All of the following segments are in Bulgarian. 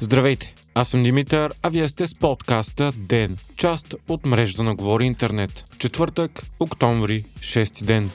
Здравейте! Аз съм Димитър, а вие сте с подкаста ДЕН, част от мрежата на Говори Интернет. Четвъртък, октомври, 6 ден.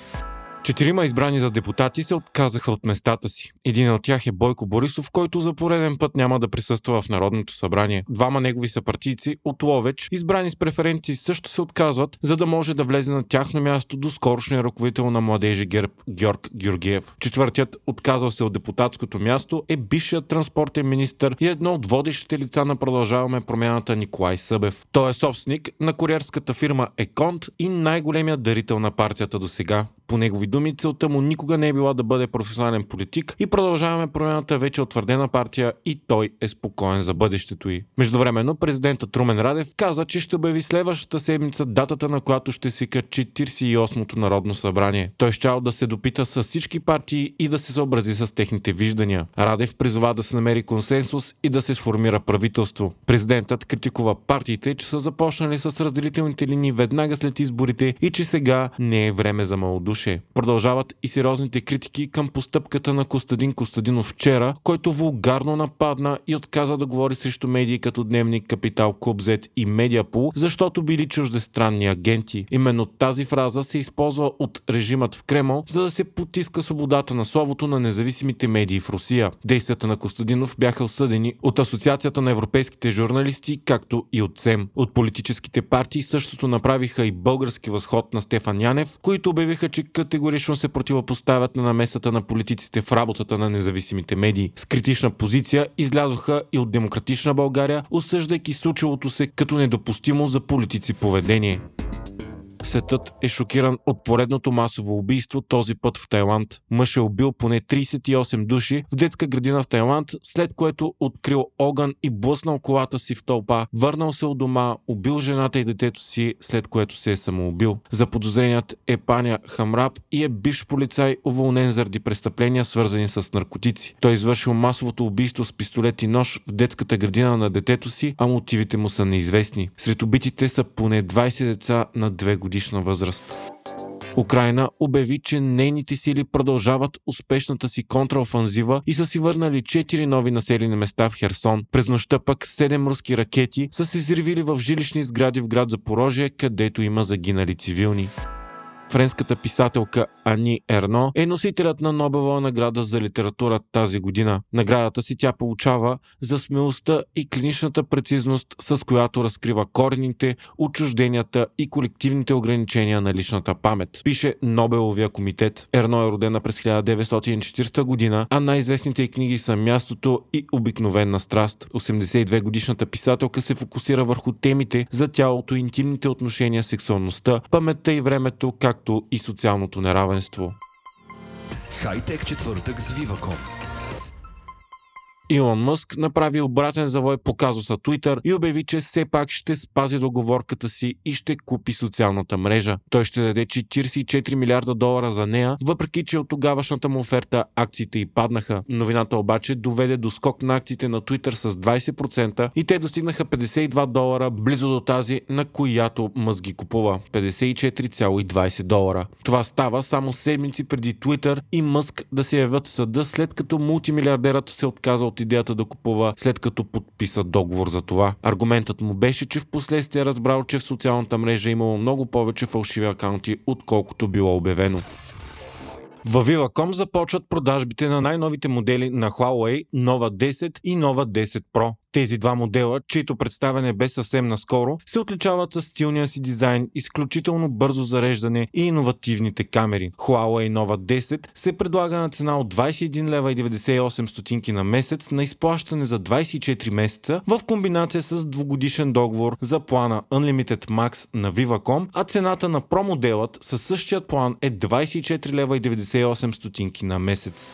Четирима избрани за депутати се отказаха от местата си. Един от тях е Бойко Борисов, който за пореден път няма да присъства в Народното събрание. Двама негови съпартийци от Ловеч, избрани с преференции, също се отказват, за да може да влезе на тяхно място до скорошния ръководител на младежи Герб Георг Георгиев. Четвъртият, отказал се от депутатското място, е бившият транспортен министр и едно от водещите лица на продължаваме промяната Николай Събев. Той е собственик на куриерската фирма Еконт и най-големият дарител на партията до сега. По негови думи, целта му никога не е била да бъде професионален политик и продължаваме промяната вече утвърдена партия и той е спокоен за бъдещето й. Междувременно президентът Трумен Радев каза, че ще обяви следващата седмица датата на която ще свика 48-то Народно събрание. Той щял да се допита с всички партии и да се съобрази с техните виждания. Радев призова да се намери консенсус и да се сформира правителство. Президентът критикува партиите, че са започнали с разделителните линии веднага след изборите и че сега не е време за малодушие. Продължават и сериозните критики към постъпката на Костадин Костадинов вчера, който вулгарно нападна и отказа да говори срещу медии като Дневник, Капитал, Кубзет и Медиапол, защото били чуждестранни агенти. Именно тази фраза се използва от режимът в Кремъл, за да се потиска свободата на словото на независимите медии в Русия. Действията на Костадинов бяха осъдени от Асоциацията на европейските журналисти, както и от СЕМ. От политическите партии същото направиха и български възход на Стефан Янев, които обявиха, че категорично се противопоставят на намесата на политиците в работата на независимите медии. С критична позиция излязоха и от Демократична България, осъждайки случилото се като недопустимо за политици поведение. Светът е шокиран от поредното масово убийство, този път в Тайланд. Мъж е убил поне 38 души в детска градина в Тайланд, след което открил огън и блъснал колата си в тълпа, върнал се от дома, убил жената и детето си, след което се е самоубил. Заподозреният е Паня Хамраб и е бивш полицай, уволнен заради престъпления, свързани с наркотици. Той е извършил масовото убийство с пистолет и нож в детската градина на детето си, а мотивите му са неизвестни. Сред убитите са поне 20 деца на 2 години годишна възраст. Украина обяви, че нейните сили продължават успешната си контраофанзива и са си върнали 4 нови населени места в Херсон. През нощта пък 7 руски ракети са се изривили в жилищни сгради в град Запорожие, където има загинали цивилни. Френската писателка Ани Ерно е носителят на Нобелова награда за литература тази година. Наградата си тя получава за смелостта и клиничната прецизност, с която разкрива корените, отчужденията и колективните ограничения на личната памет. Пише Нобеловия комитет. Ерно е родена през 1940 година, а най-известните книги са Мястото и Обикновена страст. 82 годишната писателка се фокусира върху темите за тялото, интимните отношения, сексуалността, паметта и времето, как както и социалното неравенство. Хайтек четвъртък с Viva.com Илон Мъск направи обратен завой по казуса Twitter и обяви, че все пак ще спази договорката си и ще купи социалната мрежа. Той ще даде 44 милиарда долара за нея, въпреки че от тогавашната му оферта акциите й паднаха. Новината обаче доведе до скок на акциите на Twitter с 20% и те достигнаха 52 долара, близо до тази, на която Мъск ги купува 54,20 долара. Това става само седмици преди Twitter и Мъск да се явят в съда, след като мултимилиардерът се отказа от идеята да купува, след като подписа договор за това. Аргументът му беше, че в последствие разбрал, че в социалната мрежа е имало много повече фалшиви акаунти, отколкото било обявено. В Viva.com започват продажбите на най-новите модели на Huawei Nova 10 и Nova 10 Pro. Тези два модела, чието представяне бе съвсем наскоро, се отличават с стилния си дизайн, изключително бързо зареждане и иновативните камери. Huawei Nova 10 се предлага на цена от 21 лева и 98 стотинки на месец на изплащане за 24 месеца в комбинация с двугодишен договор за плана Unlimited Max на Viva.com, а цената на Pro моделът със същия план е 24 лева и 98 стотинки на месец.